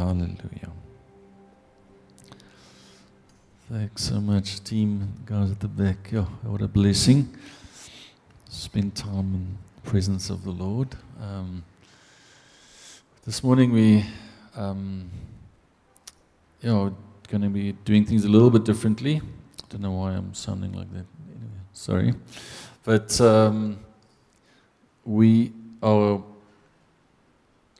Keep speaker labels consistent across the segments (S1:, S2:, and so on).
S1: Hallelujah. Thanks so much, team, guys at the back. What a blessing. Spend time in the presence of the Lord. Um, this morning we, um, you know, going to be doing things a little bit differently. I don't know why I'm sounding like that. Anyway, sorry. But um, we are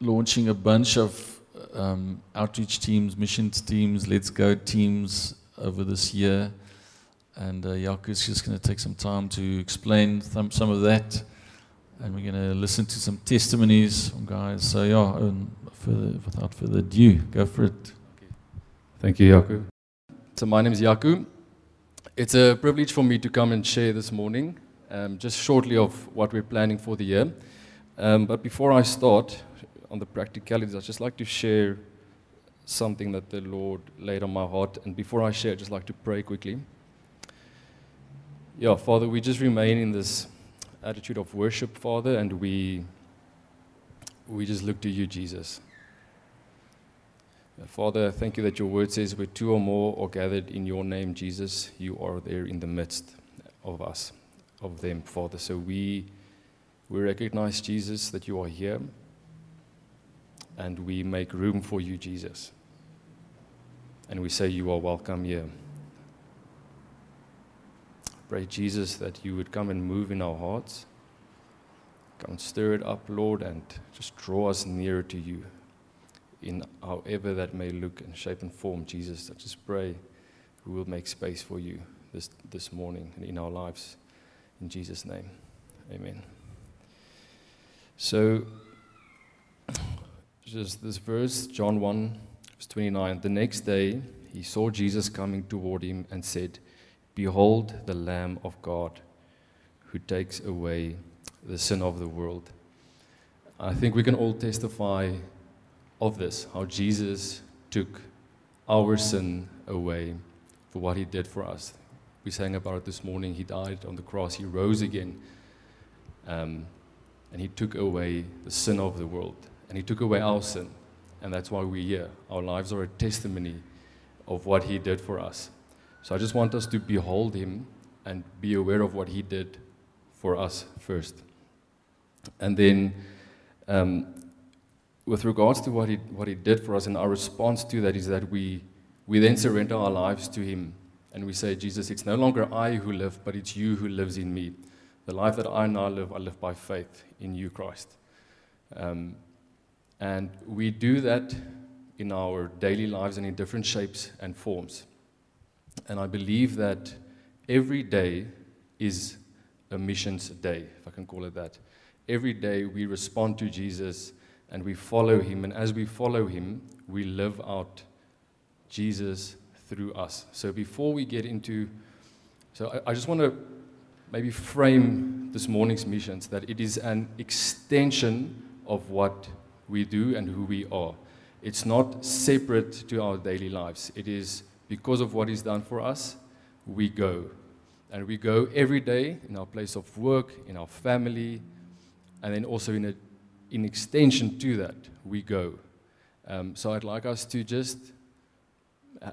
S1: launching a bunch of um, outreach teams, missions teams, Let's Go teams over this year. And uh, Jaco is just going to take some time to explain some, some of that. And we're going to listen to some testimonies from guys. So, yeah, um, further, without further ado, go for it.
S2: Thank you, Jaco. So my name is Jaco. It's a privilege for me to come and share this morning, um, just shortly of what we're planning for the year. Um, but before I start on the practicalities, I'd just like to share something that the Lord laid on my heart. And before I share, I'd just like to pray quickly. Yeah, Father, we just remain in this attitude of worship, Father, and we, we just look to you, Jesus. Father, thank you that your word says where two or more are gathered in your name, Jesus, you are there in the midst of us, of them, Father. So we, we recognize, Jesus, that you are here, and we make room for you, Jesus. And we say you are welcome here. Pray, Jesus, that you would come and move in our hearts. Come and stir it up, Lord, and just draw us nearer to you in however that may look and shape and form, Jesus, I just pray we will make space for you this, this morning and in our lives. In Jesus' name, amen. So, just this verse, John 1, verse 29. The next day, he saw Jesus coming toward him and said, Behold, the Lamb of God who takes away the sin of the world. I think we can all testify of this, how Jesus took our sin away for what he did for us. We sang about it this morning. He died on the cross, he rose again, um, and he took away the sin of the world. And he took away our sin, and that's why we're here. Our lives are a testimony of what he did for us. So I just want us to behold him and be aware of what he did for us first. And then um, with regards to what he, what he did for us and our response to that is that we, we then surrender our lives to him and we say, Jesus, it's no longer I who live, but it's you who lives in me. The life that I now live, I live by faith in you, Christ. Um, and we do that in our daily lives and in different shapes and forms. And I believe that every day is a missions day, if I can call it that. Every day we respond to Jesus and we follow him. And as we follow him, we live out Jesus through us. So before we get into, so I, I just want to maybe frame this morning's missions that it is an extension of what we do and who we are. It's not separate to our daily lives. It is because of what He's done for us, we go. And we go every day in our place of work, in our family, and then also in, a, in extension to that, we go. Um, so I'd like us to just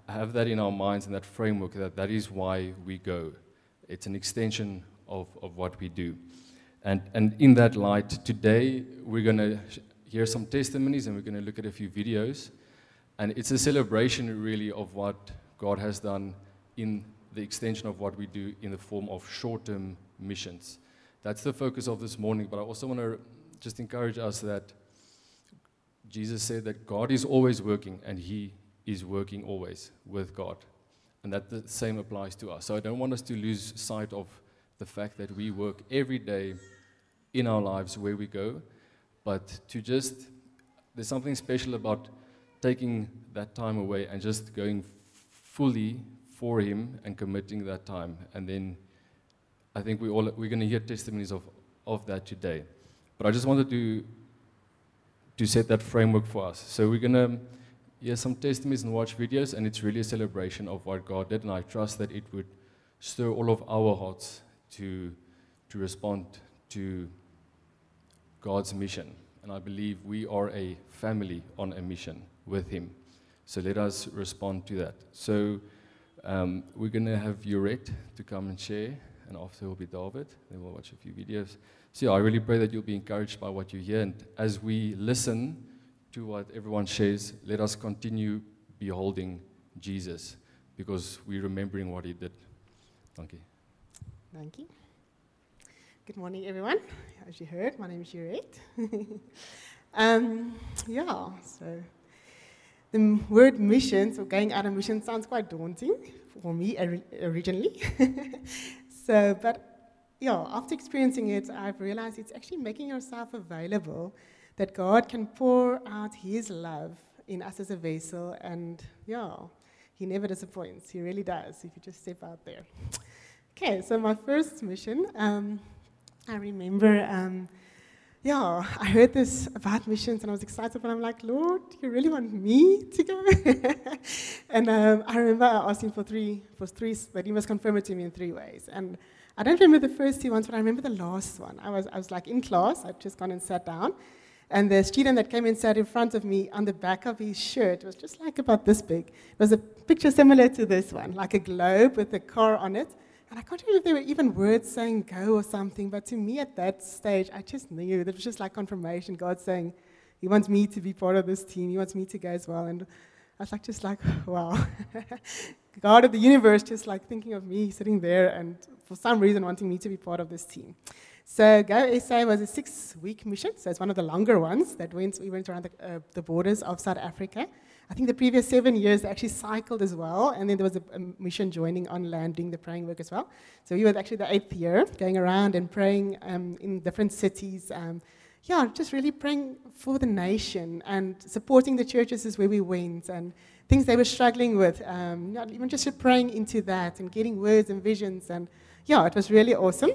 S2: have that in our minds and that framework that that is why we go. It's an extension of, of what we do. And, and in that light, today we're going to hear some testimonies and we're going to look at a few videos. And it's a celebration, really, of what God has done in the extension of what we do in the form of short term missions. That's the focus of this morning, but I also want to just encourage us that Jesus said that God is always working and He is working always with God. And and that the same applies to us. So I don't want us to lose sight of the fact that we work every day in our lives where we go, but to just, there's something special about taking that time away and just going fully for Him and committing that time. And then I think we all, we're going to hear testimonies of, of that today. But I just wanted to, to set that framework for us. So we're going to hear some testimonies and watch videos, and it's really a celebration of what God did. And I trust that it would stir all of our hearts to, to respond to God's mission. And I believe we are a family on a mission with Him. So let us respond to that. So um, we're going to have Yurette to come and share, and after will be David. Then we'll watch a few videos. So yeah, I really pray that you'll be encouraged by what you hear. And as we listen to what everyone shares, let us continue beholding Jesus because we're remembering what He did. Thank you.
S3: Thank you. Good morning, everyone. As you heard, my name is Yurette. um, yeah, so the word mission, so going out on mission sounds quite daunting for me originally. so, but yeah, after experiencing it, I've realized it's actually making yourself available that God can pour out His love in us as a vessel, and yeah, He never disappoints. He really does if you just step out there. Okay, so my first mission, um, I remember, um, yeah, I heard this about missions and I was excited, but I'm like, Lord, you really want me to go? and um, I remember I asked him for three, for three, that he must confirm it to me in three ways. And I don't remember the first two ones, but I remember the last one. I was, I was like in class, I'd just gone and sat down. And the student that came and sat in front of me, on the back of his shirt was just like about this big. It was a picture similar to this one, like a globe with a car on it. And I can't remember if there were even words saying go or something, but to me at that stage, I just knew that it was just like confirmation. God saying, He wants me to be part of this team, He wants me to go as well. And I was like, just like, wow. God of the universe, just like thinking of me sitting there and for some reason wanting me to be part of this team. So Go SA was a six-week mission, so it's one of the longer ones that went, we went around the, uh, the borders of South Africa. I think the previous seven years actually cycled as well, and then there was a, a mission joining on land doing the praying work as well. So we were actually the eighth year going around and praying um, in different cities. Um, yeah, just really praying for the nation and supporting the churches is where we went and things they were struggling with. Um, not even just praying into that and getting words and visions. And yeah, it was really awesome.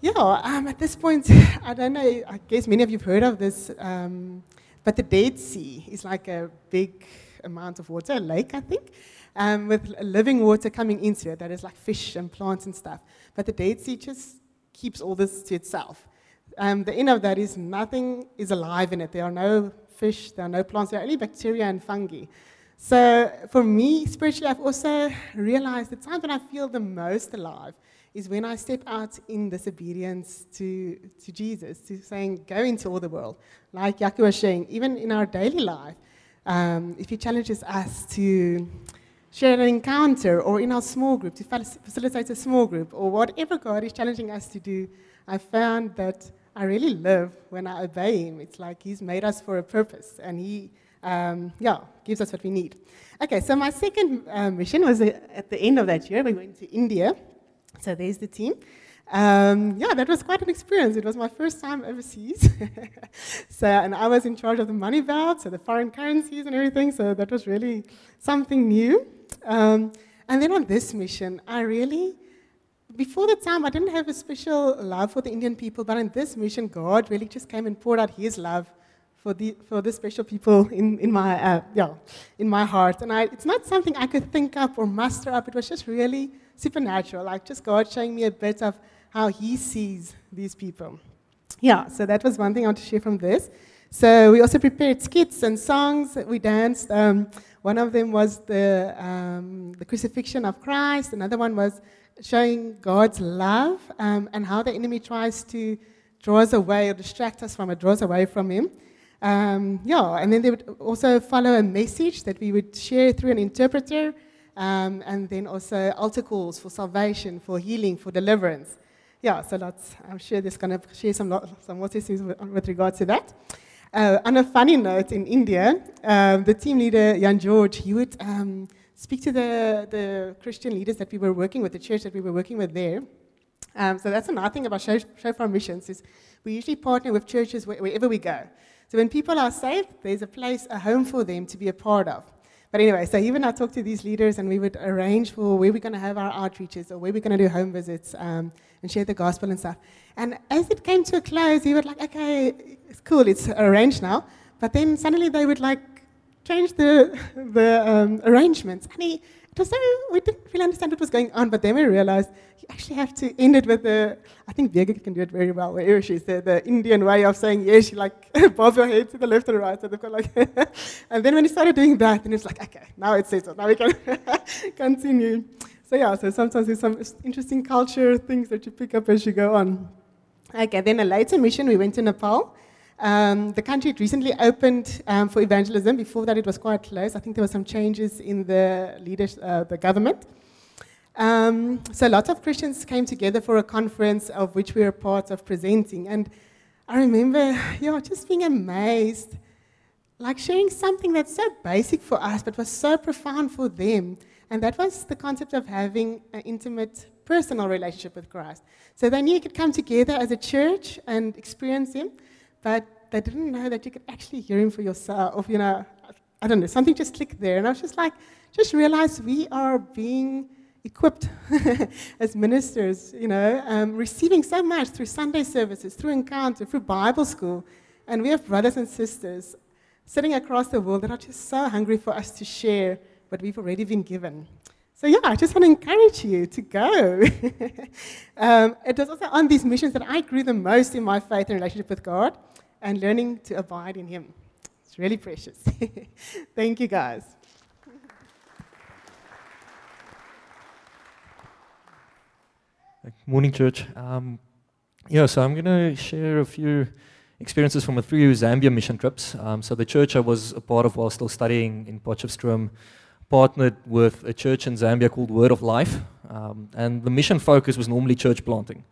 S3: Yeah, um, at this point, I don't know, I guess many of you have heard of this, um, but the Dead Sea is like a big amount of water, a lake, I think, um, with living water coming into it that is like fish and plants and stuff. But the Dead Sea just keeps all this to itself. Um, the end of that is nothing is alive in it. There are no fish, there are no plants, there are only bacteria and fungi. So for me, spiritually, I've also realized the time when I feel the most alive is when I step out in this obedience to, to Jesus, to saying, go into all the world. Like Jaco was saying, even in our daily life, um, if he challenges us to share an encounter or in our small group, to facilitate a small group, or whatever God is challenging us to do, I found that I really live when I obey Him. It's like He's made us for a purpose, and He, um, yeah, gives us what we need. Okay, so my second uh, mission was uh, at the end of that year. We went to India. So there's the team. Um, yeah, that was quite an experience. It was my first time overseas. so, and I was in charge of the money belt, so the foreign currencies and everything. So that was really something new. Um, and then on this mission, I really, before the time, I didn't have a special love for the Indian people, but on this mission, God really just came and poured out His love for the for the special people in, in my uh, yeah in my heart. And I, it's not something I could think up or muster up. It was just really supernatural, like just God showing me a bit of how He sees these people. Yeah, so that was one thing I want to share from this. So we also prepared skits and songs we danced. Um, one of them was the, um, the crucifixion of Christ. Another one was showing God's love um, and how the enemy tries to draw us away or distract us from it, draw us away from Him. Um, yeah, and then they would also follow a message that we would share through an interpreter, um, and then also altar calls for salvation, for healing, for deliverance. Yeah, so I'm sure there's going to share some, some more testimonies with, with regard to that. Uh, on a funny note, in India, um, the team leader, Jan George, he would um, speak to the, the Christian leaders that we were working with, the church that we were working with there. Um, so that's another thing about Shofar Missions is we usually partner with churches wherever we go. So when people are saved, there's a place, a home for them to be a part of. But anyway, so even I talked to these leaders and we would arrange for where we're going to have our outreaches or where we're going to do home visits um, and share the gospel and stuff. And as it came to a close, he would like, okay, it's cool, it's arranged now. But then suddenly they would like change the, the um, arrangements. And he, it was so, we didn't really understand what was going on, but then we realized you actually have to end it with the, I think Birgit can do it very well, where she said the Indian way of saying yes, you like bob your head to the left and right. So they've got like, and then when he started doing that, then it's like, okay, now it's settled, now we can continue. So yeah, so sometimes there's some interesting culture things that you pick up as you go on. Okay, then a later mission, we went to Nepal. Um, the country recently opened um, for evangelism. Before that, it was quite closed. I think there were some changes in the leaders, uh, the government. Um, so lots of Christians came together for a conference of which we were part of presenting. And I remember, yeah, just being amazed, like sharing something that's so basic for us, but was so profound for them. And that was the concept of having an intimate personal relationship with Christ. So they knew you could come together as a church and experience Him, but they didn't know that you could actually hear Him for yourself. You know, I don't know, something just clicked there. And I was just like, just realize we are being equipped as ministers, you know, um, receiving so much through Sunday services, through encounter, through Bible school. And we have brothers and sisters sitting across the world that are just so hungry for us to share what we've already been given. So, yeah, I just want to encourage you to go. um, it was also on these missions that I grew the most in my faith and relationship with God and learning to abide in Him. It's really precious. Thank you, guys.
S4: Morning, church. Um, yeah, so I'm going to share a few experiences from a few Zambia mission trips. Um, so the church I was a part of while still studying in Potchefstroom partnered with a church in Zambia called Word of Life, um, and the mission focus was normally church planting.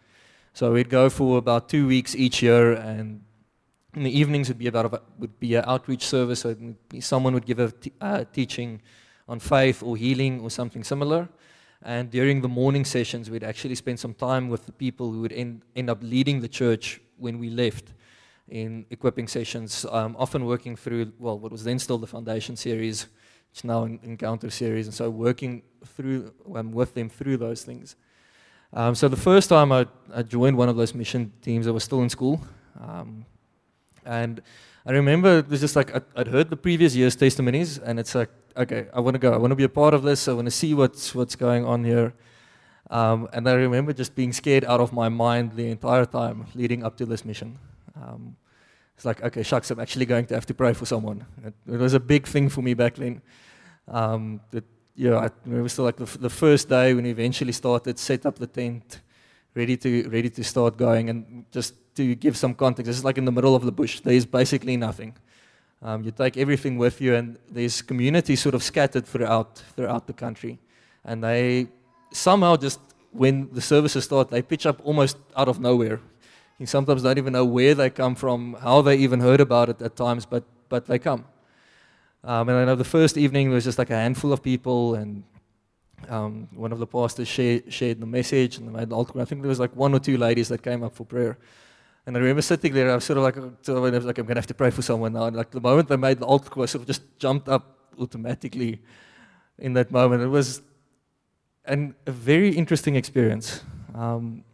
S4: So we'd go for about two weeks each year, and in the evenings would be about a, would be an outreach service. Someone would give a uh, teaching on faith or healing or something similar. And during the morning sessions, we'd actually spend some time with the people who would end, end up leading the church when we left in equipping sessions, um, often working through, well, what was then still the foundation series, which now an encounter series, and so working through um, with them through those things. Um, so the first time I, I, joined one of those mission teams, I was still in school. And I remember it was just like I'd, I'd heard the previous year's testimonies, and it's like, okay, I want to go. I want to be a part of this. I want to see what's what's going on here. Um, and I remember just being scared out of my mind the entire time leading up to this mission. Um, it's like, okay, shucks, I'm actually going to have to pray for someone. It, it was a big thing for me back then. Um, that, yeah, I remember still like the, the first day when we eventually started, set up the tent, ready to ready to start going, and just to give some context, this is like in the middle of the bush. There is basically nothing. Um, you take everything with you, and there's communities sort of scattered throughout throughout the country, and they somehow just when the services start, they pitch up almost out of nowhere. You sometimes don't even know where they come from, how they even heard about it at times, but but they come. Um, and I know the first evening there was just like a handful of people, and um, one of the pastors shared, shared the message, and altar. I think there was like one or two ladies that came up for prayer. And I remember sitting there, I was sort of like, so I was like I'm going to have to pray for someone now. And like the moment they made the altar call, I sort of just jumped up automatically in that moment. It was an, a very interesting experience. Um,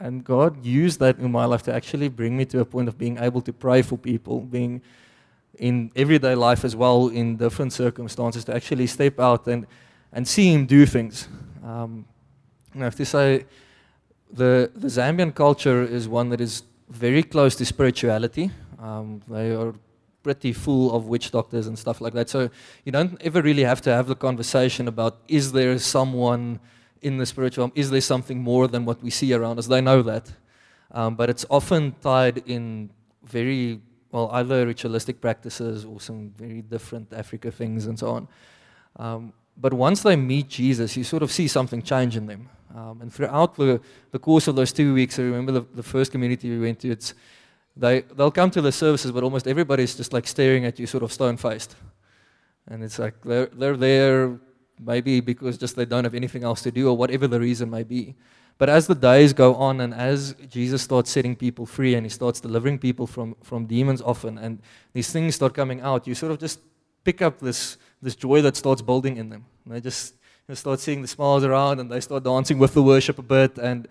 S4: and God used that in my life to actually bring me to a point of being able to pray for people, being in everyday life as well, in different circumstances, to actually step out and, and see Him do things. Um, I have to say, the, the Zambian culture is one that is very close to spirituality. Um, they are pretty full of witch doctors and stuff like that. So you don't ever really have to have the conversation about is there someone in the spiritual, is there something more than what we see around us? They know that. Um, but it's often tied in very, well, either ritualistic practices or some very different Africa things and so on. Um, but once they meet Jesus, you sort of see something change in them. Um, and throughout the, the course of those two weeks, I remember the, the first community we went to, it's, they, they'll come to the services, but almost everybody's just like staring at you, sort of stone faced. And it's like they're, they're there maybe because just they don't have anything else to do or whatever the reason may be. But as the days go on and as Jesus starts setting people free and he starts delivering people from, from demons often and these things start coming out, you sort of just pick up this, this joy that starts building in them. And they just you start seeing the smiles around and they start dancing with the worship a bit and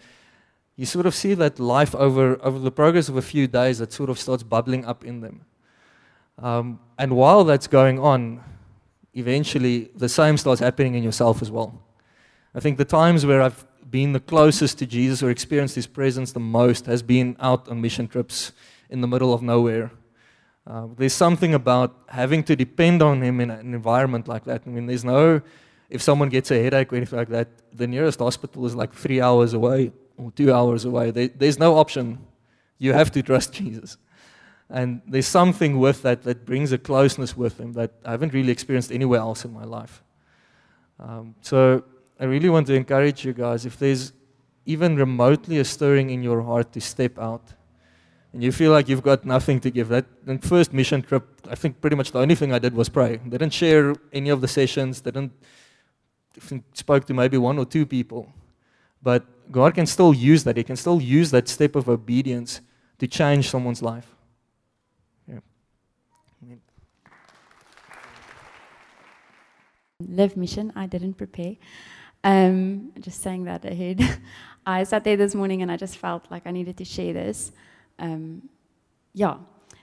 S4: you sort of see that life over, over the progress of a few days that sort of starts bubbling up in them. Um, and while that's going on, eventually the same starts happening in yourself as well. I think the times where I've been the closest to Jesus or experienced his presence the most has been out on mission trips in the middle of nowhere. Uh, there's something about having to depend on him in an environment like that. I mean, there's no, if someone gets a headache or anything like that, the nearest hospital is like three hours away or two hours away. There, there's no option. You have to trust Jesus. And there's something with that that brings a closeness with him that I haven't really experienced anywhere else in my life. Um, so I really want to encourage you guys if there's even remotely a stirring in your heart to step out and you feel like you've got nothing to give. That first mission trip, I think pretty much the only thing I did was pray. They didn't share any of the sessions, They didn't spoke to maybe one or two people. But God can still use that. He can still use that step of obedience to change someone's life. Yeah.
S5: Live mission, I didn't prepare. Um, just saying that ahead. I sat there this morning and I just felt like I needed to share this. Um, yeah.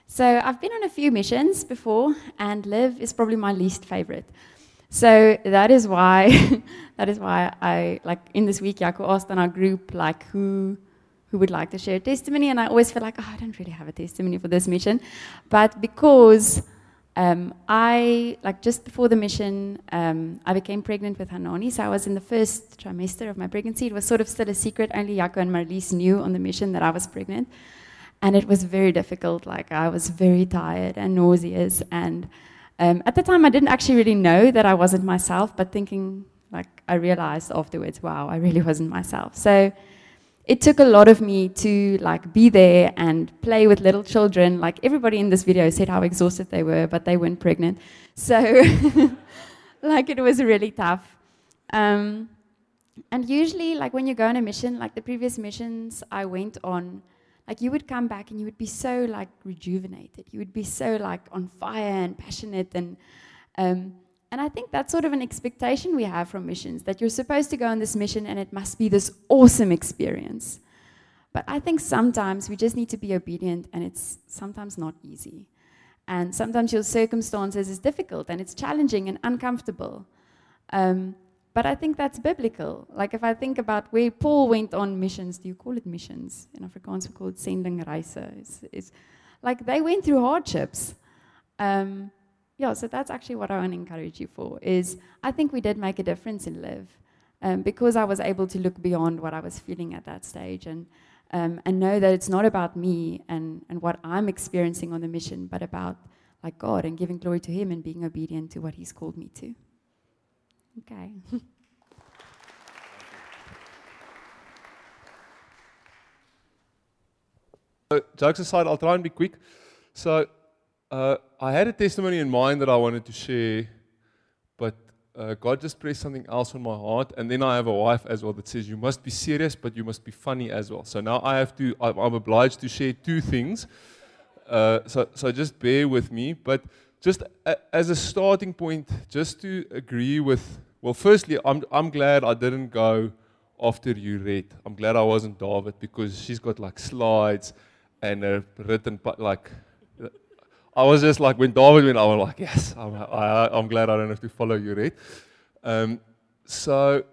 S5: So I've been on a few missions before, and Live is probably my least favorite. So that is why, that is why I like in this week Jaco asked in our group like who who would like to share a testimony, and I always feel like oh, I don't really have a testimony for this mission, but because um, I, like just before the mission, um, I became pregnant with Hanani. So I was in the first trimester of my pregnancy. It was sort of still a secret. Only Jaco and Marlies knew on the mission that I was pregnant. And it was very difficult. Like I was very tired and nauseous. And um, at the time, I didn't actually really know that I wasn't myself, but thinking, like, I realized afterwards, wow, I really wasn't myself. So it took a lot of me to like be there and play with little children. Like everybody in this video said how exhausted they were, but they weren't pregnant. So like it was really tough. Um, and usually, like when you go on a mission, like the previous missions I went on, like you would come back and you would be so like rejuvenated. You would be so like on fire and passionate and um, and I think that's sort of an expectation we have from missions that you're supposed to go on this mission and it must be this awesome experience. But I think sometimes we just need to be obedient and it's sometimes not easy. And sometimes your circumstances is difficult and it's challenging and uncomfortable. Um, but I think that's biblical. Like if I think about where Paul went on missions, do you call it missions? In Afrikaans we call it sendingreise. It's, it's like they went through hardships. Um, yeah, so that's actually what I want to encourage you for. Is I think we did make a difference in Live, um, because I was able to look beyond what I was feeling at that stage and um, and know that it's not about me and and what I'm experiencing on the mission, but about like God and giving glory to Him and being obedient to what He's called me to. Okay.
S6: So, jokes aside, I'll try and be quick. So, uh, I had a testimony in mind that I wanted to share, but uh, God just pressed something else on my heart. And then I have a wife as well that says, You must be serious, but you must be funny as well. So now I have to, I'm I'm obliged to share two things. Uh, so, so just bear with me. But just a, as a starting point, just to agree with, well, firstly, I'm, I'm glad I didn't go after Yurette. I'm glad I wasn't David because she's got like slides and a written, like, I was just like, when David went, I was like, yes, I'm, I, I'm glad I don't have to follow Yurette. Um, so,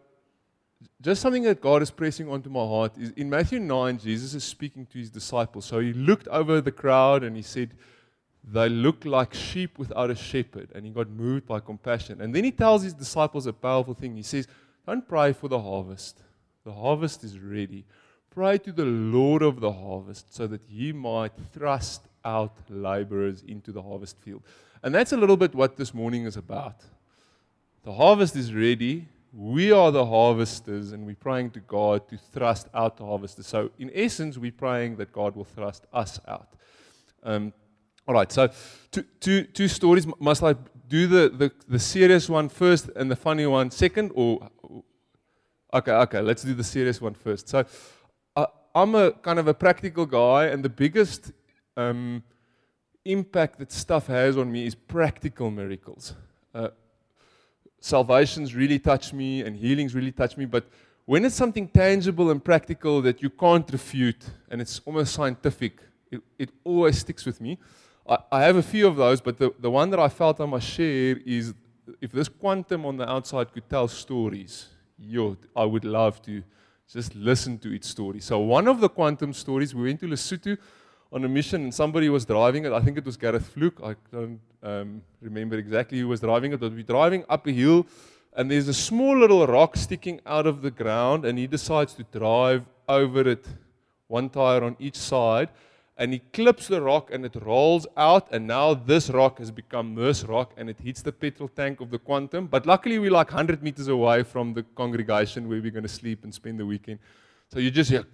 S6: just something that God is pressing onto my heart is in Matthew 9, Jesus is speaking to his disciples. So, he looked over the crowd and he said, They look like sheep without a shepherd. And he got moved by compassion. And then he tells his disciples a powerful thing. He says, Don't pray for the harvest, the harvest is ready. Pray to the Lord of the harvest so that he might thrust out laborers into the harvest field. And that's a little bit what this morning is about. The harvest is ready. We are the harvesters, and we're praying to God to thrust out the harvesters. So, in essence, we're praying that God will thrust us out. Um, all right, so two, two, two stories. Must I do the, the, the serious one first and the funny one second? Or okay, okay, let's do the serious one first. So uh, I'm a kind of a practical guy, and the biggest um, impact that stuff has on me is practical miracles. Uh, salvations really touch me, and healings really touch me, but when it's something tangible and practical that you can't refute, and it's almost scientific, it, it always sticks with me. I, have a few of those, but the, the one that I felt I must share is if this quantum on the outside could tell stories, yo, I would love to just listen to its story. So one of the quantum stories, we went to Lesotho on a mission, and somebody was driving it. I think it was Gareth Fluke. I don't um, remember exactly who was driving it, but we're driving up a hill, and there's a small little rock sticking out of the ground, and he decides to drive over it, one tire on each side and he clips the rock and it rolls out and now this rock has become this rock and it hits the petrol tank of the quantum. But luckily we're like 100 meters away from the congregation where we're going to sleep and spend the weekend. So you just hear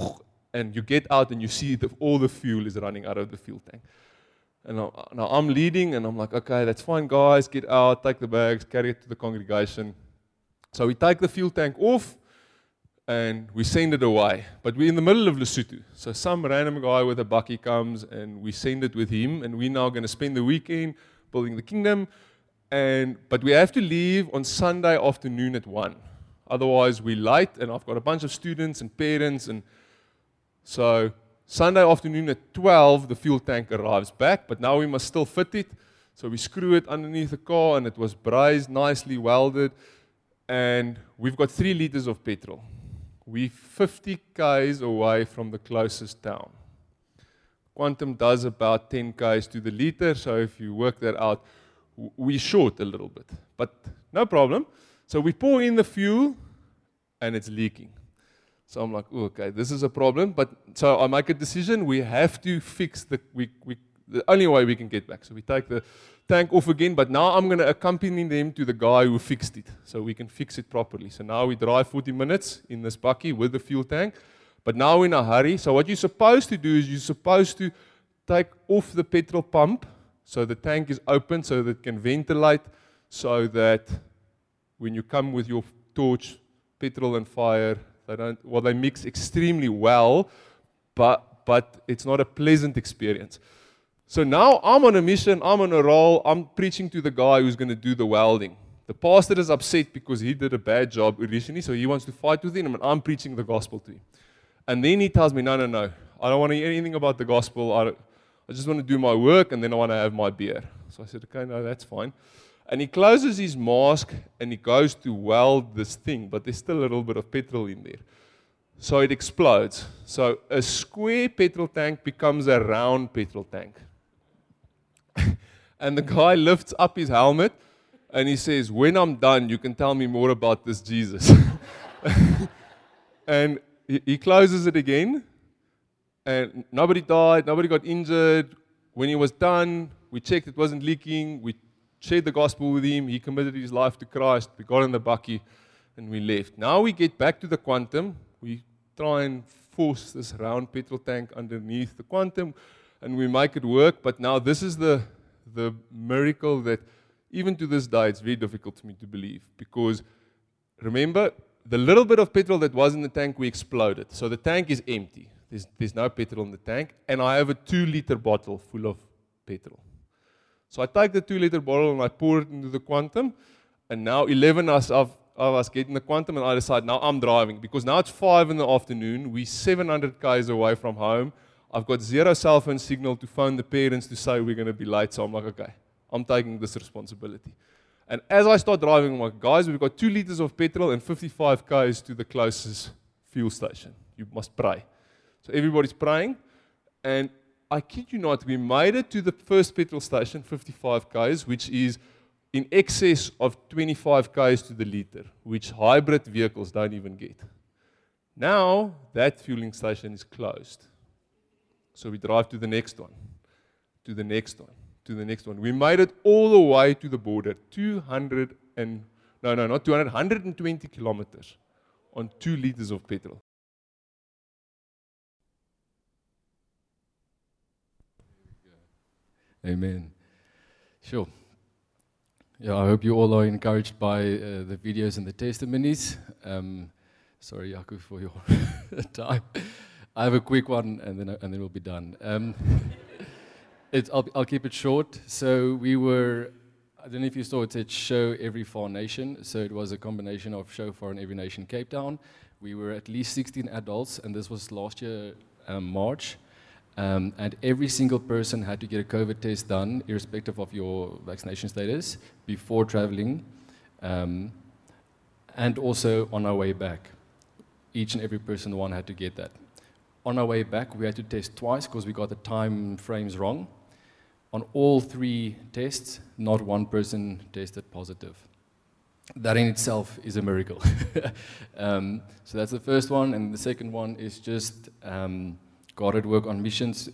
S6: and you get out and you see that all the fuel is running out of the fuel tank. And now, now i'm leading and i'm like okay that's fine guys get out take the bags carry it to the congregation. So we take the fuel tank off and we send it away. But we're in the middle of Lesotho. So some random guy with a bakkie comes and we send it with him, and we're now going to spend the weekend building the kingdom. And but we have to leave on Sunday afternoon at one. Otherwise, we're late, and I've got a bunch of students and parents, and so Sunday afternoon at 12, the fuel tank arrives back, but now we must still fit it. So we screw it underneath the car, and it was brazed, nicely welded, and we've got three liters of petrol. We're 50 k's away from the closest town. Quantum does about 10 k's to the liter, so if you work that out, we're short a little bit. But no problem. So we pour in the fuel, and it's leaking. So I'm like, okay, this is a problem. But so I make a decision. We have to fix the. We, we, the only way we can get back. So we take the tank off again, but now I'm going to accompany them to the guy who fixed it so we can fix it properly. So now we drive 40 minutes in this bakkie with the fuel tank, but now we're in a hurry. So what you're supposed to do is you're supposed to take off the petrol pump so the tank is open so that it can ventilate so that when you come with your torch, petrol and fire, they don't well they mix extremely well, but but it's not a pleasant experience. So now I'm on a mission, I'm on a roll, I'm preaching to the guy who's going to do the welding. The pastor is upset because he did a bad job originally, so he wants to fight with him, and I'm preaching the gospel to him. And then he tells me, No, no, no, I don't want to hear anything about the gospel. I, I just want to do my work, and then I want to have my beer. So I said, Okay, no, that's fine. And he closes his mask and he goes to weld this thing, but there's still a little bit of petrol in there. So it explodes. So a square petrol tank becomes a round petrol tank. and the guy lifts up his helmet and he says, When I'm done, you can tell me more about this Jesus. and he, closes it again, and nobody died, nobody got injured. When he was done, we checked it wasn't leaking. We shared the gospel with him. He committed his life to Christ. We got in the bakkie and we left. Now we get back to the quantum. We try and force this round petrol tank underneath the quantum and we make it work. But now this is the, the miracle that even to this day it's very difficult for me to believe because remember the little bit of petrol that was in the tank we exploded. So the tank is empty. There's, there's no petrol in the tank, and I have a two liter bottle full of petrol. So I take the two liter bottle and I pour it into the quantum, and now 11 us of, of us get in the quantum, and I decide now I'm driving because now it's five in the afternoon. We're 700 k's away from home. I've got zero cell phone signal to phone the parents to say we're going to be late. So I'm like, okay, I'm taking this responsibility. And as I start driving, I'm like, guys, we've got two liters of petrol and 55 k's to the closest fuel station. You must pray. So everybody's praying. And I kid you not, we made it to the first petrol station, 55 k's, which is in excess of 25 k's to the liter, which hybrid vehicles don't even get. Now that fueling station is closed. So we drive to the next one, to the next one, to the next one. We made it all the way to the border, 200 and, no, no, not 200, 120 kilometers on two liters of petrol.
S2: Amen. Sure. Yeah, I hope you all are encouraged by uh, the videos and the testimonies. Um, sorry, Jaco, for your time. I have a quick one, and then and then we'll be done. Um, I'll, I'll keep it short. So we were, I don't know if you saw it said show every far nation. So it was a combination of Shofar and every nation Cape Town. We were at least 16 adults, and this was last year um, March. Um, and every single person had to get a COVID test done, irrespective of your vaccination status, before traveling, um, and also on our way back. Each and every person, one had to get that. On our way back, we had to test twice because we got the time frames wrong. On all three tests, not one person tested positive. That in itself is a miracle. um, so that's the first one, and the second one is just. Um, God at work on missions.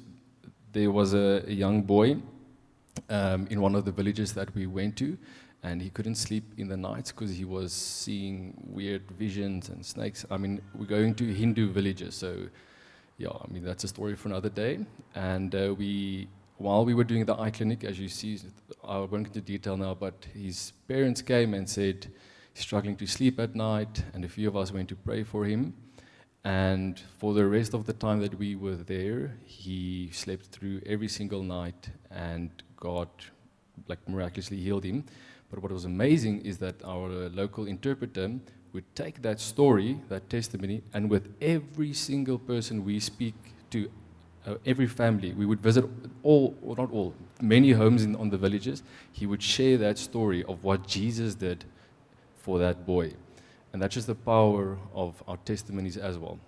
S2: There was a, a young boy um, in one of the villages that we went to, and he couldn't sleep in the nights because he was seeing weird visions and snakes. I mean, we're going to Hindu villages, so yeah, I mean that's a story for another day. And uh, we, while we were doing the eye clinic, as you see, I won't go into detail now, but his parents came and said he's struggling to sleep at night, and a few of us went to pray for him. And for the rest of the time that we were there, he slept through every single night, and God, like miraculously healed him. But what was amazing is that our local interpreter would take that story, that testimony, and with every single person we speak to, uh, every family, we would visit all, or not all, many homes in, on the villages. He would share that story of what Jesus did for that boy. And that's just the power of our testimonies as well.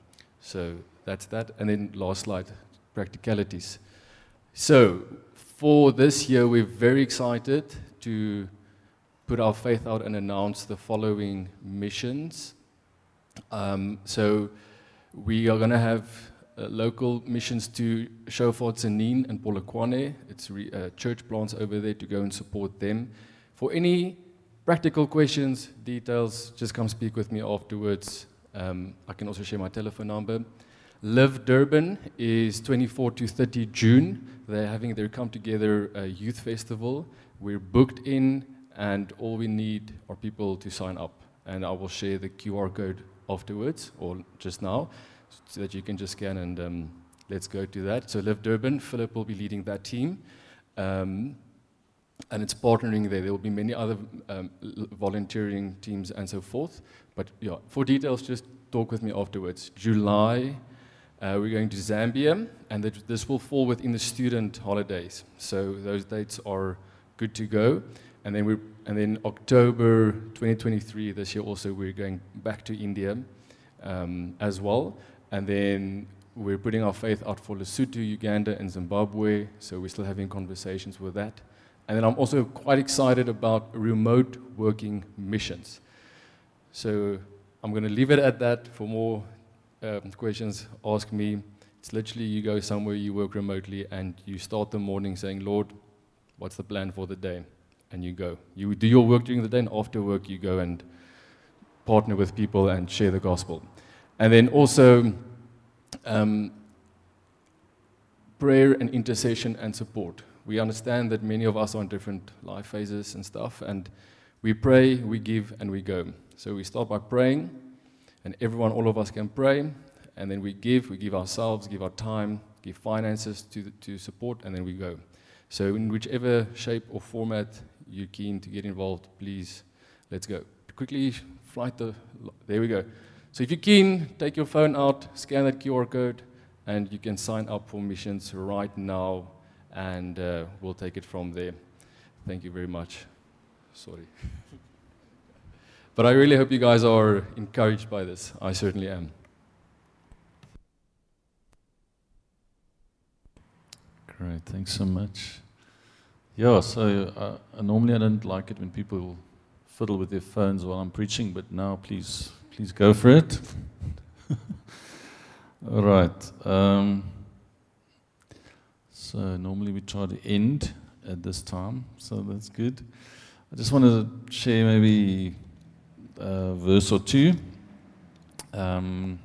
S2: So that's that. And then last slide, practicalities. So for this year, we're very excited to put our faith out and announce the following missions. Um, so we are going to have uh, local missions to Shofar Tzaneen and Polokwane. It's re, uh, church plants over there to go and support them. For any practical questions, details, just come speak with me afterwards. Um, I can also share my telephone number. Live Durban is 24 to 30 June. They're having their Come Together uh, Youth Festival. We're booked in, and all we need are people to sign up. And I will share the QR code afterwards, or just now, so that you can just scan and um, let's go to that. So, Live Durban, Philip will be leading that team. Um, and it's partnering there. There will be many other um, volunteering teams and so forth. But yeah, for details, just talk with me afterwards. July, uh, we're going to Zambia, and this will fall within the student holidays. So those dates are good to go. And then we and then October 2023 this year also we're going back to India um, as well. And then we're putting our faith out for Lesotho, Uganda, and Zimbabwe. So we're still having conversations with that. And then I'm also quite excited about remote working missions. So I'm going to leave it at that. For more um, questions, ask me. It's literally you go somewhere, you work remotely, and you start the morning saying, Lord, what's the plan for the day? And you go. You do your work during the day, and after work, you go and partner with people and share the gospel. And then also, um, prayer and intercession and support we understand that many of us are in different life phases and stuff, and we pray, we give, and we go. So we start by praying, and everyone, all of us can pray, and then we give, we give ourselves, give our time, give finances to, to support, and then we go. So in whichever shape or format you're keen to get involved, please, let's go. Quickly flight the, there we go. So if you're keen, take your phone out, scan that QR code, and you can sign up for missions right now and uh, we'll take it from there. Thank you very much. Sorry. but I really hope you guys are encouraged by this. I certainly am.
S1: Great, thanks so much. Yeah, so uh, normally I don't like it when people fiddle with their phones while I'm preaching, but now please, please go for it. All right. Um, so normally we try to end at this time, so that's good. I just wanted to share maybe a verse or two, um,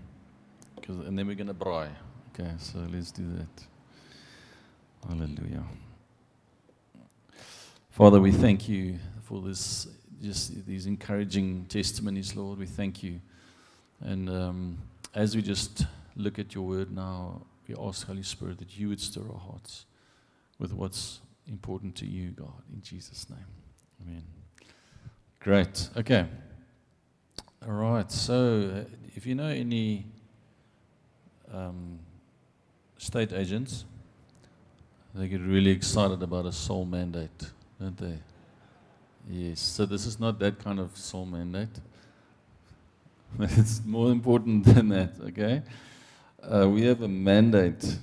S1: and then we're going to braai. Okay, so let's do that. Hallelujah. Father, we thank you for this, just these encouraging testimonies, Lord. We thank you. And um, as we just look at your word now, we ask, Holy Spirit, that you would stir our hearts with what's important to you, God, in Jesus' name. Amen. Great. Okay. All right. So, if you know any um, state agents, they get really excited about a soul mandate, don't they? Yes. So, this is not that kind of soul mandate. It's more important than that, okay? Uh, we have a mandate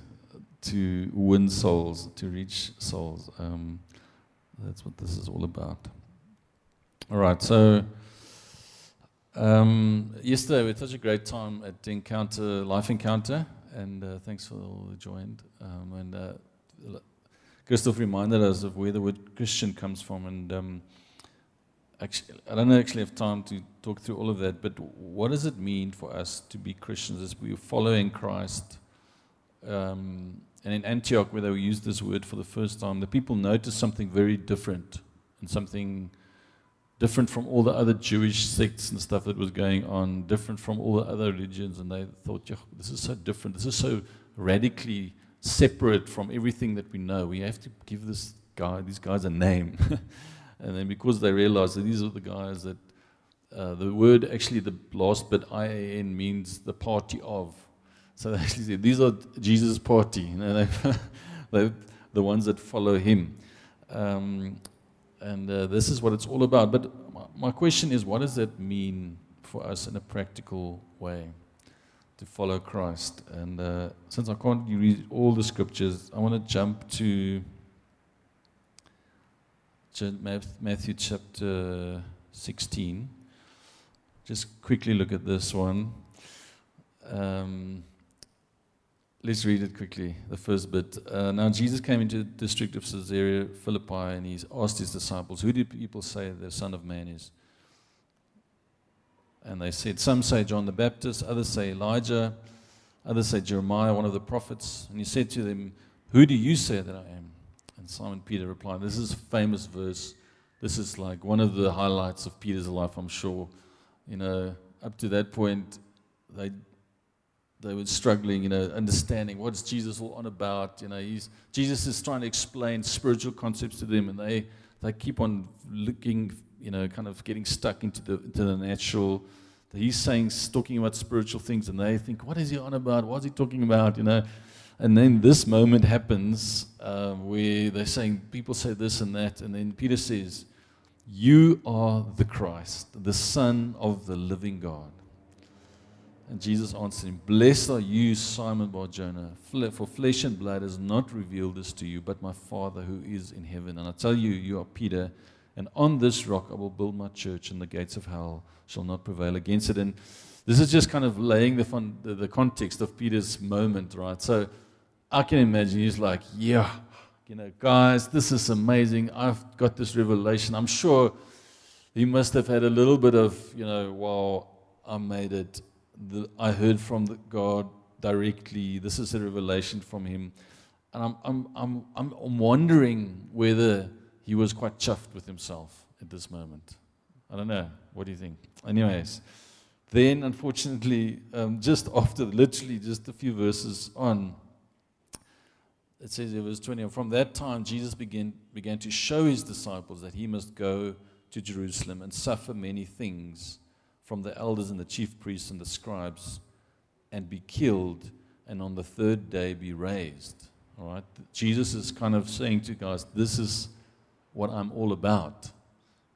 S1: to win souls, to reach souls. Um, that's what this is all about. All right, so um, yesterday we had such a great time at Encounter, Life Encounter, and uh, thanks for all who joined. Um, and uh, Christoph reminded us of where the word Christian comes from, and um, actually, I don't actually have time to talk through all of that, but what does it mean for us to be Christians as we are following Christ? Um, and in Antioch, where they used this word for the first time, the people noticed something very different and something different from all the other Jewish sects and stuff that was going on, different from all the other religions. And they thought, "Yeah, this is so different. This is so radically separate from everything that we know. We have to give this guy, these guys, a name. and then because they realize that these are the guys that uh, the word actually the last bit IAN means the party of. So they actually said these are Jesus' party. You know, they, they're the ones that follow him. Um, and uh, this is what it's all about. But my question is, what does that mean for us in a practical way to follow Christ? And uh, since I can't read all the scriptures, I want to jump to Matthew chapter 16. Just quickly look at this one. Um, let's read it quickly, the first bit. Uh, now, Jesus came into the district of Caesarea Philippi and he asked his disciples, Who do people say the Son of Man is? And they said, Some say John the Baptist, others say Elijah, others say Jeremiah, one of the prophets. And he said to them, Who do you say that I am? And Simon Peter replied, This is a famous verse. This is like one of the highlights of Peter's life, I'm sure. You know, up to that point, they they were struggling, you know, understanding what's Jesus all on about. You know, he's, Jesus is trying to explain spiritual concepts to them, and they, they keep on looking, you know, kind of getting stuck into the, into the natural. He's saying, talking about spiritual things, and they think, what is he on about? What's he talking about? You know, and then this moment happens um, where they're saying, people say this and that, and then Peter says, You are the Christ, the Son of the living God. And Jesus answered him, Blessed are you, Simon Bar Jonah, for flesh and blood has not revealed this to you, but my Father who is in heaven. And I tell you, you are Peter, and on this rock I will build my church, and the gates of hell shall not prevail against it. And this is just kind of laying the, fun, the, the context of Peter's moment, right? So I can imagine he's like, Yeah, you know, guys, this is amazing. I've got this revelation. I'm sure he must have had a little bit of, you know, wow, I made it the, I heard from God directly. This is a revelation from Him. And I'm, I'm, I'm, I'm wondering whether he was quite chuffed with himself at this moment. I don't know. What do you think? Anyways, then unfortunately, um, just after, literally just a few verses on, it says in verse 20, from that time Jesus began, began to show his disciples that he must go to Jerusalem and suffer many things from the elders and the chief priests and the scribes and be killed and on the third day be raised. All right? Jesus is kind of saying to guys, this is what I'm all about.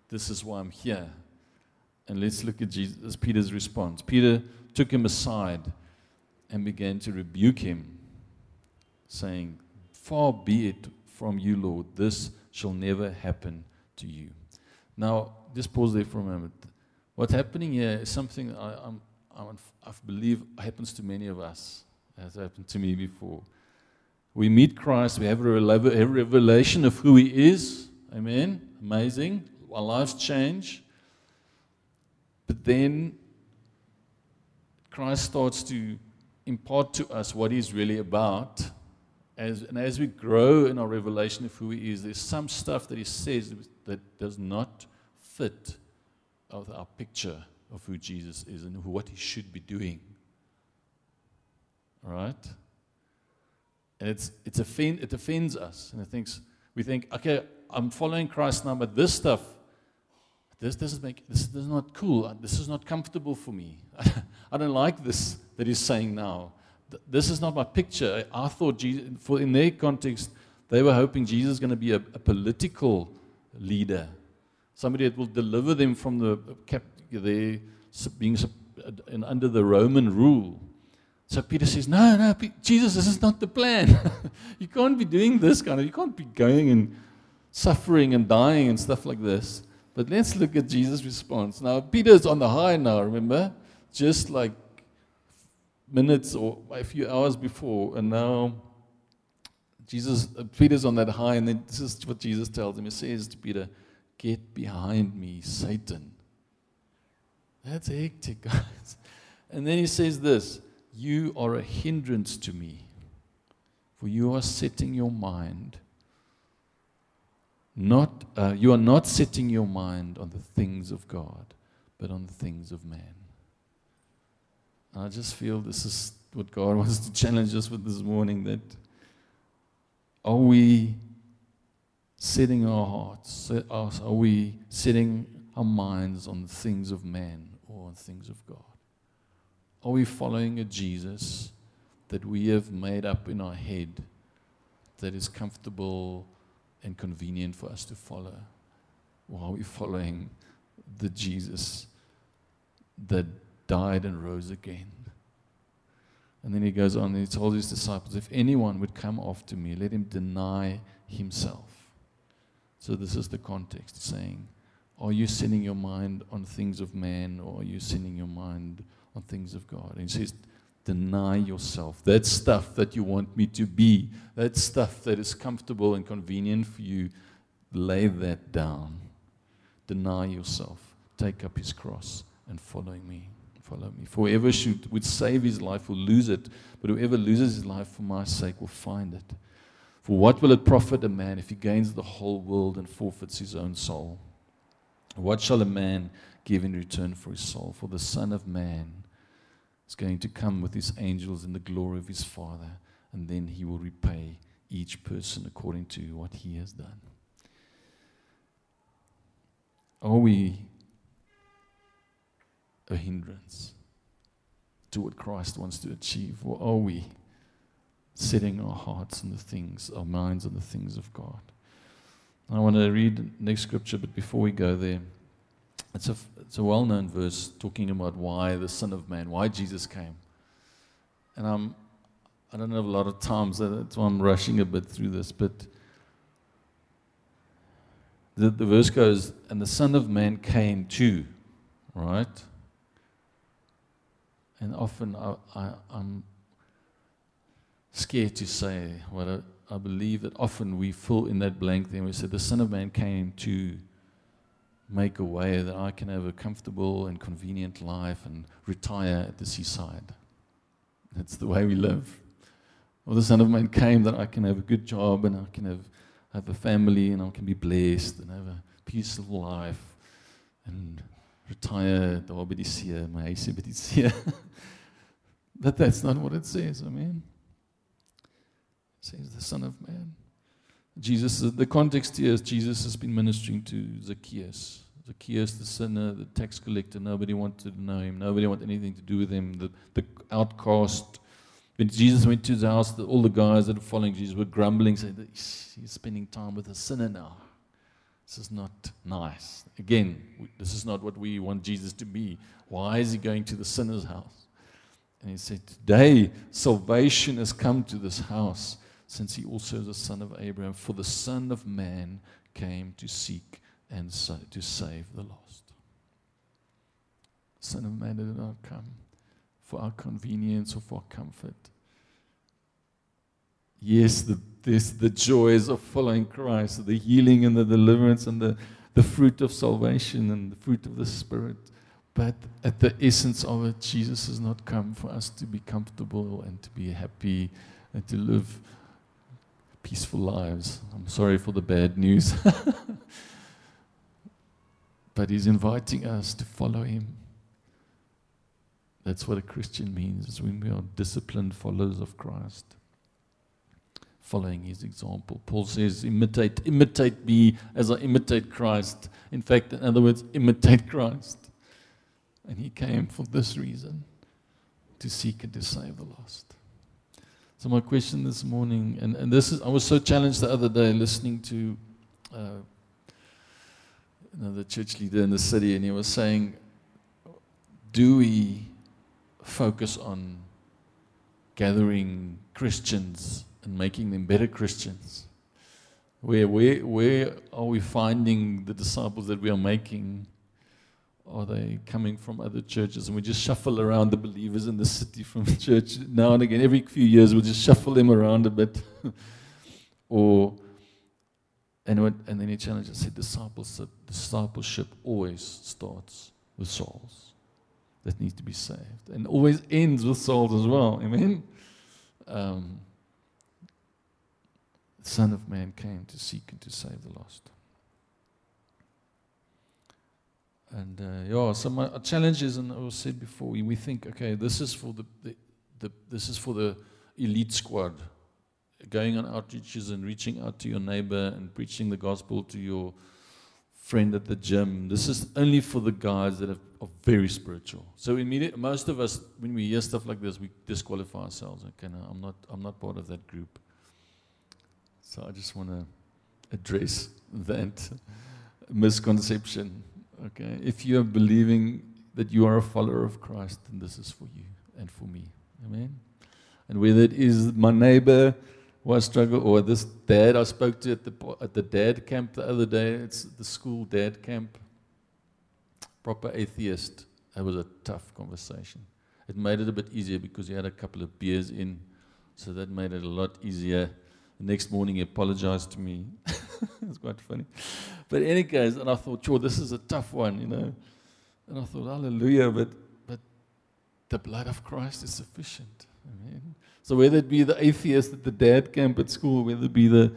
S1: This is why I'm here. And let's look at Jesus, Peter's response. Peter took him aside and began to rebuke him, saying, Far be it from you, Lord, this shall never happen to you. Now, just pause there for a moment. What's happening here is something I, I'm, I believe happens to many of us, It has happened to me before. We meet Christ, we have a revelation of who He is. Amen. Amazing. Our lives change. But then Christ starts to impart to us what He's really about. As, and as we grow in our revelation of who He is, there's some stuff that He says that does not fit our picture of who Jesus is and what he should be doing. All right? And it's, it's offend, it offends us. And it thinks, we think, okay, I'm following Christ now, but this stuff, this doesn't make, this is not cool. This is not comfortable for me. I don't like this that he's saying now. This is not my picture. I thought, Jesus, for in their context, they were hoping Jesus is going to be a, a political leader, somebody that will deliver them from the uh, cap, their being sub- uh, under the Roman rule. So Peter says, No, no, Jesus, this is not the plan. you can't be doing this kind of, you can't be going and suffering and dying and stuff like this. But let's look at Jesus' response. Now, Peter's on the high now, remember? Just like minutes or a few hours before, and now Jesus, Peter's on that high, and then this is what Jesus tells him. He says to Peter, Get behind me, Satan. That's hectic, guys. And then he says this You are a hindrance to me, for you are setting your mind. Not, uh, you are not setting your mind on the things of God, but on the things of man. I just feel this is what God wants to challenge us with this morning that are we setting our hearts, are we setting our minds on the things of man or on things of God? Are we following a Jesus that we have made up in our head that is comfortable and convenient for us to follow? Or are we following the Jesus that died and rose again? And then he goes on and he told his disciples, If anyone would come after me, let him deny himself. So this is the context saying, Are you setting your mind on things of man or are you setting your mind on things of God? And he says, Deny yourself. That stuff that you want me to be, that stuff that is comfortable and convenient for you, lay that down. Deny yourself. Take up his cross and follow me. Follow me. For whoever should, would save his life will lose it, but whoever loses his life for my sake will find it. For what will it profit a man if he gains the whole world and forfeits his own soul? What shall a man give in return for his soul? For the Son of Man is going to come with his angels in the glory of his Father, and then he will repay each person according to what he has done. Are we a hindrance to what Christ wants to achieve, or are we setting our hearts on the things, our minds on the things of God? I want to read the next scripture, but before we go there, it's a, it's a well known verse talking about why the Son of Man, why Jesus came. And I'm, I don't have a lot of time, so that's why I'm rushing a bit through this. But the, the verse goes, And the Son of Man came too, right? And often I, I, I'm scared to say what I, I believe that often we fill in that blank there. We say, The Son of Man came to make a way that I can have a comfortable and convenient life and retire at the seaside. That's the way we live. Or the Son of Man came that I can have a good job and I can have, have a family and I can be blessed and have a peaceful life and retire daar by my huisie but that's not what it says, I mean. It says the Son of Man. Jesus, the context here is Jesus has been ministering to Zacchaeus. Zacchaeus, the sinner, the tax collector, nobody wanted to know him. Nobody wanted anything to do with him. The, the outcast. When Jesus went to his house, the, all the guys that were following Jesus were grumbling, saying, He's spending time with a sinner now. This is not nice. Again, this is not what we want Jesus to be. Why is he going to the sinner's house? And he said, Today, salvation has come to this house, since he also is a son of Abraham. For the Son of Man came to seek and to save the lost. Son of Man did not come for our convenience or for comfort. Yes, the, there's the joys of following Christ, the healing and the deliverance and the, the fruit of salvation and the fruit of the Spirit. But at the essence of it, Jesus has not come for us to be comfortable and to be happy and to live peaceful lives. I'm sorry for the bad news. But He's inviting us to follow Him. That's what a Christian means, is when we are disciplined followers of Christ, following His example. Paul says, imitate, imitate me as I imitate Christ. In fact, in other words, imitate Christ. And He came for this reason to seek and to save the lost. So my question this morning, and, and this is, I was so challenged the other day listening to uh, another church leader in the city, and he was saying, do we focus on gathering Christians and making them better Christians? Where, where, where are we finding the disciples that we are making? Are they coming from other churches? And we just shuffle around the believers in the city from church now and again. Every few years, we'll just shuffle them around a bit. or, and, and then he challenged us, said, discipleship, discipleship always starts with souls that need to be saved. And always ends with souls as well. Amen? Um, the Son of Man came to seek and to save the lost. And uh, yeah, so my challenge is, and I was said before, we, we think, okay, this is for the, the, the this is for the elite squad, going on outreaches and reaching out to your neighbor and preaching the gospel to your friend at the gym. This is only for the guys that are, are very spiritual. So immediate, most of us, when we hear stuff like this, we disqualify ourselves. Okay, no, I'm not, I'm not part of that group. So I just want to address that misconception. Okay, if you are believing that you are a follower of Christ, then this is for you and for me. Amen. And whether it is my neighbor who I struggle, or this dad I spoke to at the at the dad camp the other day, it's the school dad camp. Proper atheist. That was a tough conversation. It made it a bit easier because he had a couple of beers in, so that made it a lot easier. The next morning he apologized to me. it's quite funny. But in any case, and I thought, sure, this is a tough one, you know. And I thought, hallelujah, but but the blood of Christ is sufficient. Amen. So whether it be the atheist at the dad camp at school, whether it be the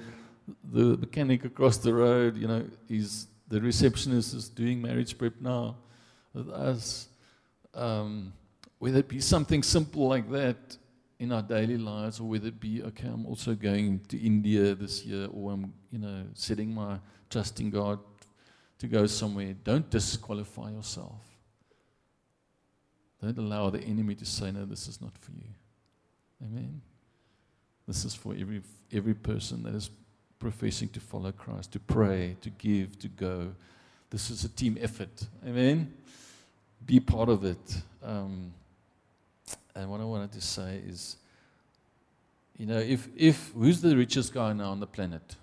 S1: the mechanic across the road, you know, he's the receptionist is doing marriage prep now with us. Um, whether it be something simple like that in our daily lives, or whether it be, okay, I'm also going to India this year, or I'm, you know, setting my trust in God to go somewhere. Don't disqualify yourself. Don't allow the enemy to say, no, this is not for you. Amen. This is for every, every person that is professing to follow Christ, to pray, to give, to go. This is a team effort. Amen. Be part of it. Um, and what I wanted to say is, you know, if, if who's the richest guy now on the planet?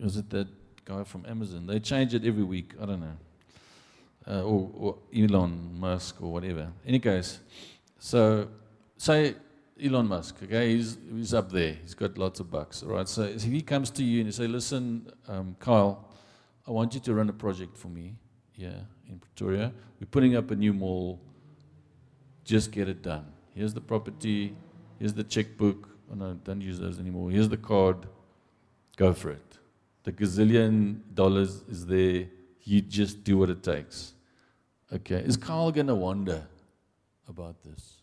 S1: Is it that guy from Amazon? They change it every week. I don't know. Uh, or, or Elon Musk or whatever. Any case, so say Elon Musk, okay, he's, he's up there. He's got lots of bucks, all right? So if he comes to you and you say, listen, um, Kyle, I want you to run a project for me here in Pretoria. We're putting up a new mall. Just get it done. Here's the property. Here's the checkbook. Oh, no, don't use those anymore. Here's the card. Go for it. The gazillion dollars is there. You just do what it takes. Okay. Is Carl going to wonder about this?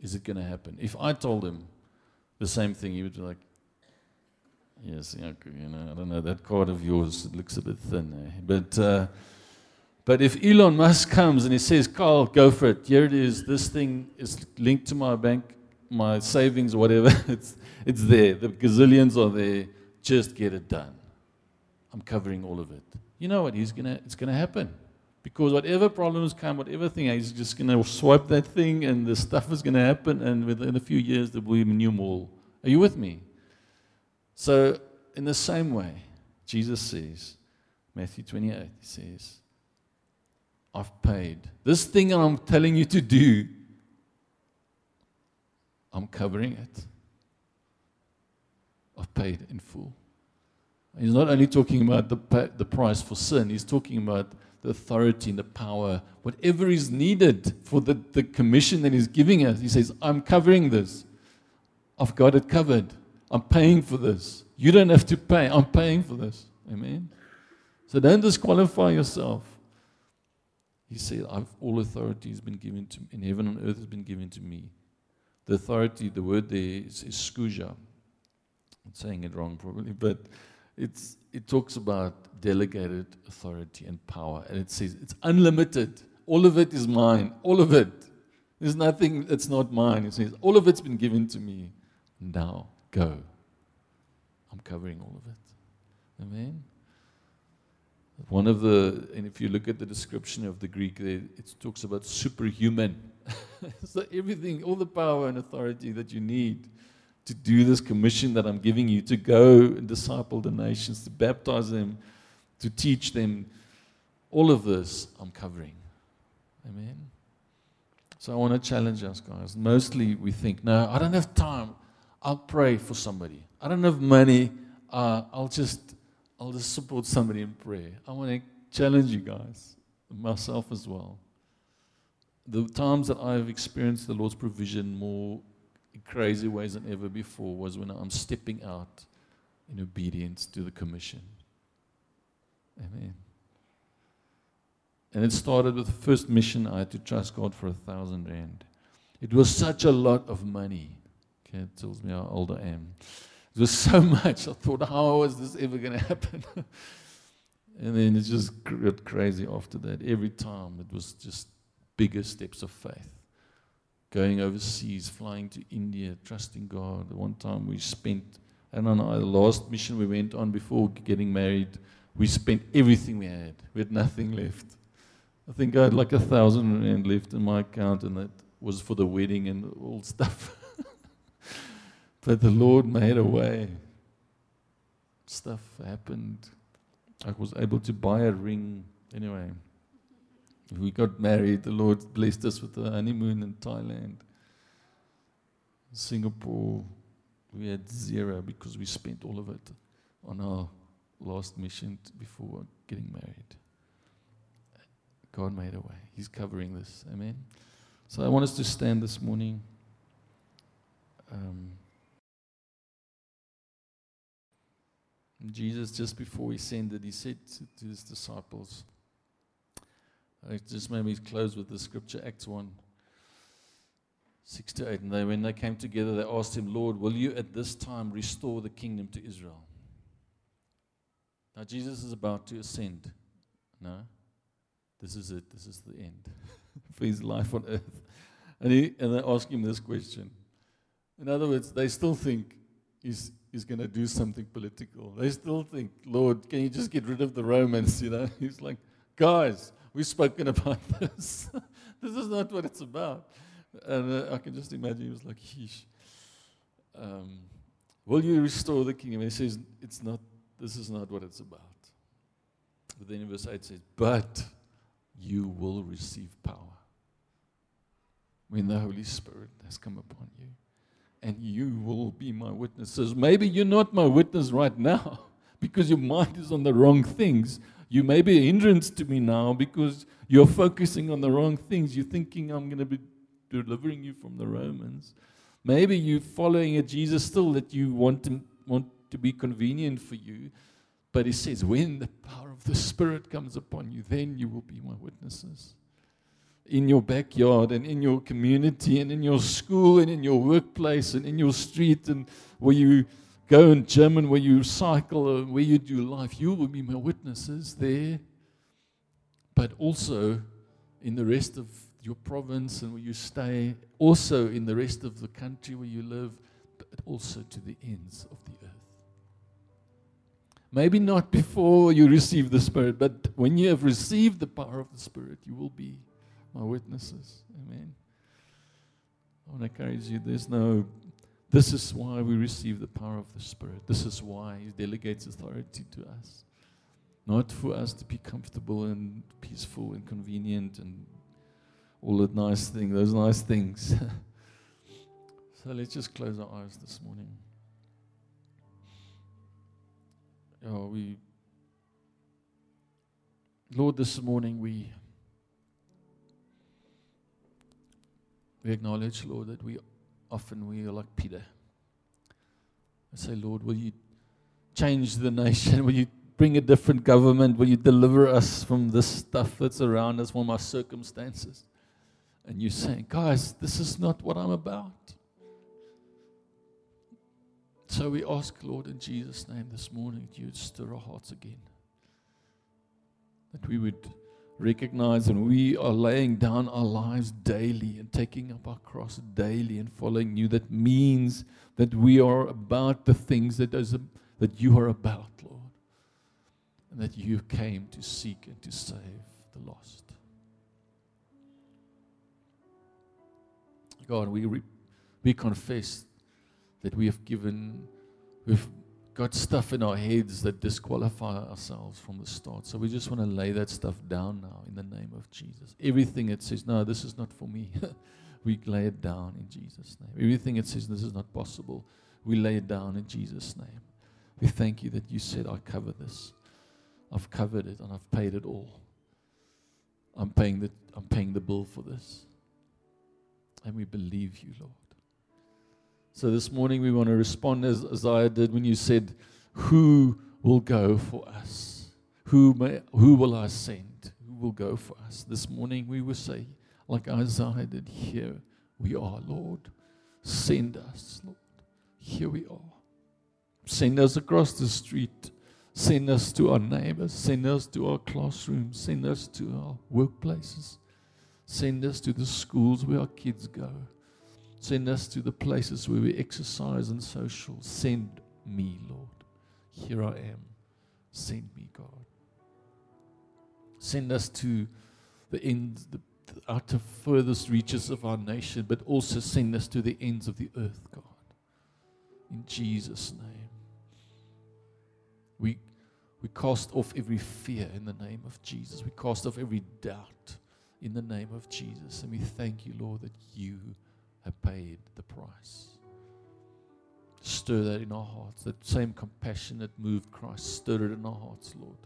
S1: Is it going to happen? If I told him the same thing, he would be like, Yes, you know, I don't know, that card of yours looks a bit thin. Eh? But, uh, but if Elon Musk comes and he says, Carl, go for it. Here it is. This thing is linked to my bank, my savings, whatever. it's, it's there. The gazillions are there. Just get it done. I'm covering all of it. You know what? He's gonna, it's going to happen. Because whatever problems come, whatever thing, he's just going to swipe that thing and the stuff is going to happen. And within a few years, there will be a new mall. Are you with me? So, in the same way, Jesus says, Matthew 28, he says, I've paid. This thing I'm telling you to do, I'm covering it. I've paid in full. He's not only talking about the, the price for sin, he's talking about the authority and the power, whatever is needed for the, the commission that he's giving us. He says, I'm covering this. I've got it covered. I'm paying for this. You don't have to pay. I'm paying for this. Amen. So don't disqualify yourself. He said, All authority has been given to in heaven and earth has been given to me. The authority, the word there is, is skuja. I'm saying it wrong probably, but it's, it talks about delegated authority and power. And it says it's unlimited. All of it is mine. All of it. There's nothing that's not mine. It says, all of it's been given to me. Now go. I'm covering all of it. Amen. One of the, and if you look at the description of the Greek there, it talks about superhuman. so everything, all the power and authority that you need to do this commission that I'm giving you to go and disciple the nations, to baptize them, to teach them, all of this I'm covering. Amen. So I want to challenge us, guys. Mostly we think, no, I don't have time. I'll pray for somebody. I don't have money. Uh, I'll just, I'll just support somebody in prayer. I want to challenge you guys, myself as well. The times that I've experienced the Lord's provision more crazy ways than ever before was when I'm stepping out in obedience to the commission. Amen. And it started with the first mission I had to trust God for a thousand rand. It was such a lot of money. Okay, it tells me how old I am. It was so much. I thought, how was this ever going to happen? and then it just got crazy after that. Every time it was just bigger steps of faith. Going overseas, flying to India, trusting God. One time we spent, and on our last mission we went on before getting married, we spent everything we had. We had nothing left. I think I had like a thousand rand left in my account, and that was for the wedding and all stuff. but the Lord made a way. Stuff happened. I was able to buy a ring. Anyway, we got married. The Lord blessed us with a honeymoon in Thailand. Singapore, we had zero because we spent all of it on our last mission before getting married. God made a way. He's covering this. Amen. So I want us to stand this morning. Um, Jesus, just before he ascended, he said to, his disciples, I just maybe close with the scripture, Acts 1, 6 to 8. And they, when they came together, they asked him, Lord, will you at this time restore the kingdom to Israel? Now, Jesus is about to ascend. No? This is it. This is the end for his life on earth. And, he, and they ask him this question. In other words, they still think he's, he's going to do something political. They still think, Lord, can you just get rid of the Romans? You know, he's like, guys, we've spoken about this. this is not what it's about. And uh, I can just imagine he was like, Yeesh. Um, will you restore the kingdom? And he says, it's not, this is not what it's about. But then in verse 8 says, but you will receive power when the Holy Spirit has come upon you. And you will be my witnesses. Maybe you're not my witness right now because your mind is on the wrong things. You may be a hindrance to me now because you're focusing on the wrong things. You're thinking I'm going to be delivering you from the Romans. Maybe you're following a Jesus still that you want to, want to be convenient for you. But he says, when the power of the Spirit comes upon you, then you will be my witnesses. In your backyard and in your community and in your school and in your workplace and in your street and where you go and gym and where you cycle and where you do life, you will be my witnesses there. But also in the rest of your province and where you stay, also in the rest of the country where you live, but also to the ends of the earth. Maybe not before you receive the Spirit, but when you have received the power of the Spirit, you will be my witnesses. Amen. I want to encourage you. There's no, this is why we receive the power of the Spirit. This is why He delegates authority to us. Not for us to be comfortable and peaceful and convenient and all that nice thing, those nice things. so let's just close our eyes this morning. Oh, we, Lord, this morning we we acknowledge, Lord, that we often we are like Peter. I say, Lord, will you change the nation? Will you bring a different government? Will you deliver us from this stuff that's around us, from our circumstances? And you're saying, guys, this is not what I'm about. So we ask, Lord, in Jesus' name this morning, that you would stir our hearts again. That we would recognize when we are laying down our lives daily and taking up our cross daily and following you, that means that we are about the things that, is, that you are about, Lord. And that you came to seek and to save the lost. God, we, re- we confess that we have given, we've got stuff in our heads that disqualify ourselves from the start. So we just want to lay that stuff down now in the name of Jesus. Everything that says, no, this is not for me, we lay it down in Jesus' name. Everything that says, this is not possible, we lay it down in Jesus' name. We thank you that you said, I cover this. I've covered it and I've paid it all. I'm paying the, I'm paying the bill for this. And we believe you, Lord. So this morning we want to respond as Isaiah did when you said, Who will go for us? Who, may, who will I send? Who will go for us? This morning we will say, like Isaiah did, Here we are, Lord. Send us, Lord. Here we are. Send us across the street. Send us to our neighbors. Send us to our classrooms. Send us to our workplaces. Send us to the schools where our kids go. Send us to the places where we exercise and social. Send me, Lord. Here I am. Send me, God. Send us to the ends, the, the outer furthest reaches of our nation, but also send us to the ends of the earth, God. In Jesus' name. We, we cast off every fear in the name of Jesus. We cast off every doubt in the name of Jesus. And we thank you, Lord, that you have paid the price. Stir that in our hearts. That same compassion that moved Christ, stir it in our hearts, Lord.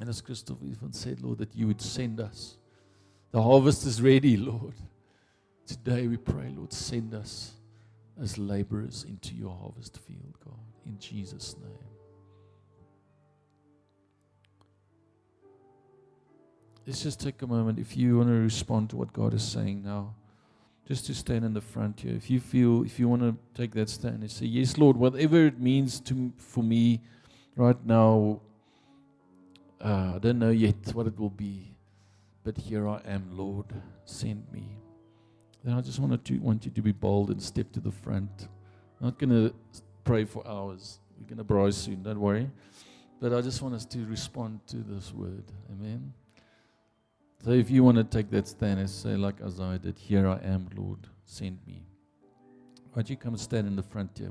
S1: And as Christopher even said, Lord, that you would send us. The harvest is ready, Lord. Today we pray, Lord, send us as laborers into your harvest field, God, in Jesus' name. Let's just take a moment. If you want to respond to what God is saying now, just to stand in the front here. If you feel, if you want to take that stand and say, Yes, Lord, whatever it means to for me right now, uh, I don't know yet what it will be, but here I am, Lord, send me. Then I just wanted to want you to be bold and step to the front. I'm not going to pray for hours. We're going to pray soon, don't worry. But I just want us to respond to this word. Amen. So if you want to take that stand and say, like Isaiah did, Here I am, Lord, send me. Why don't you come and stand in the front here?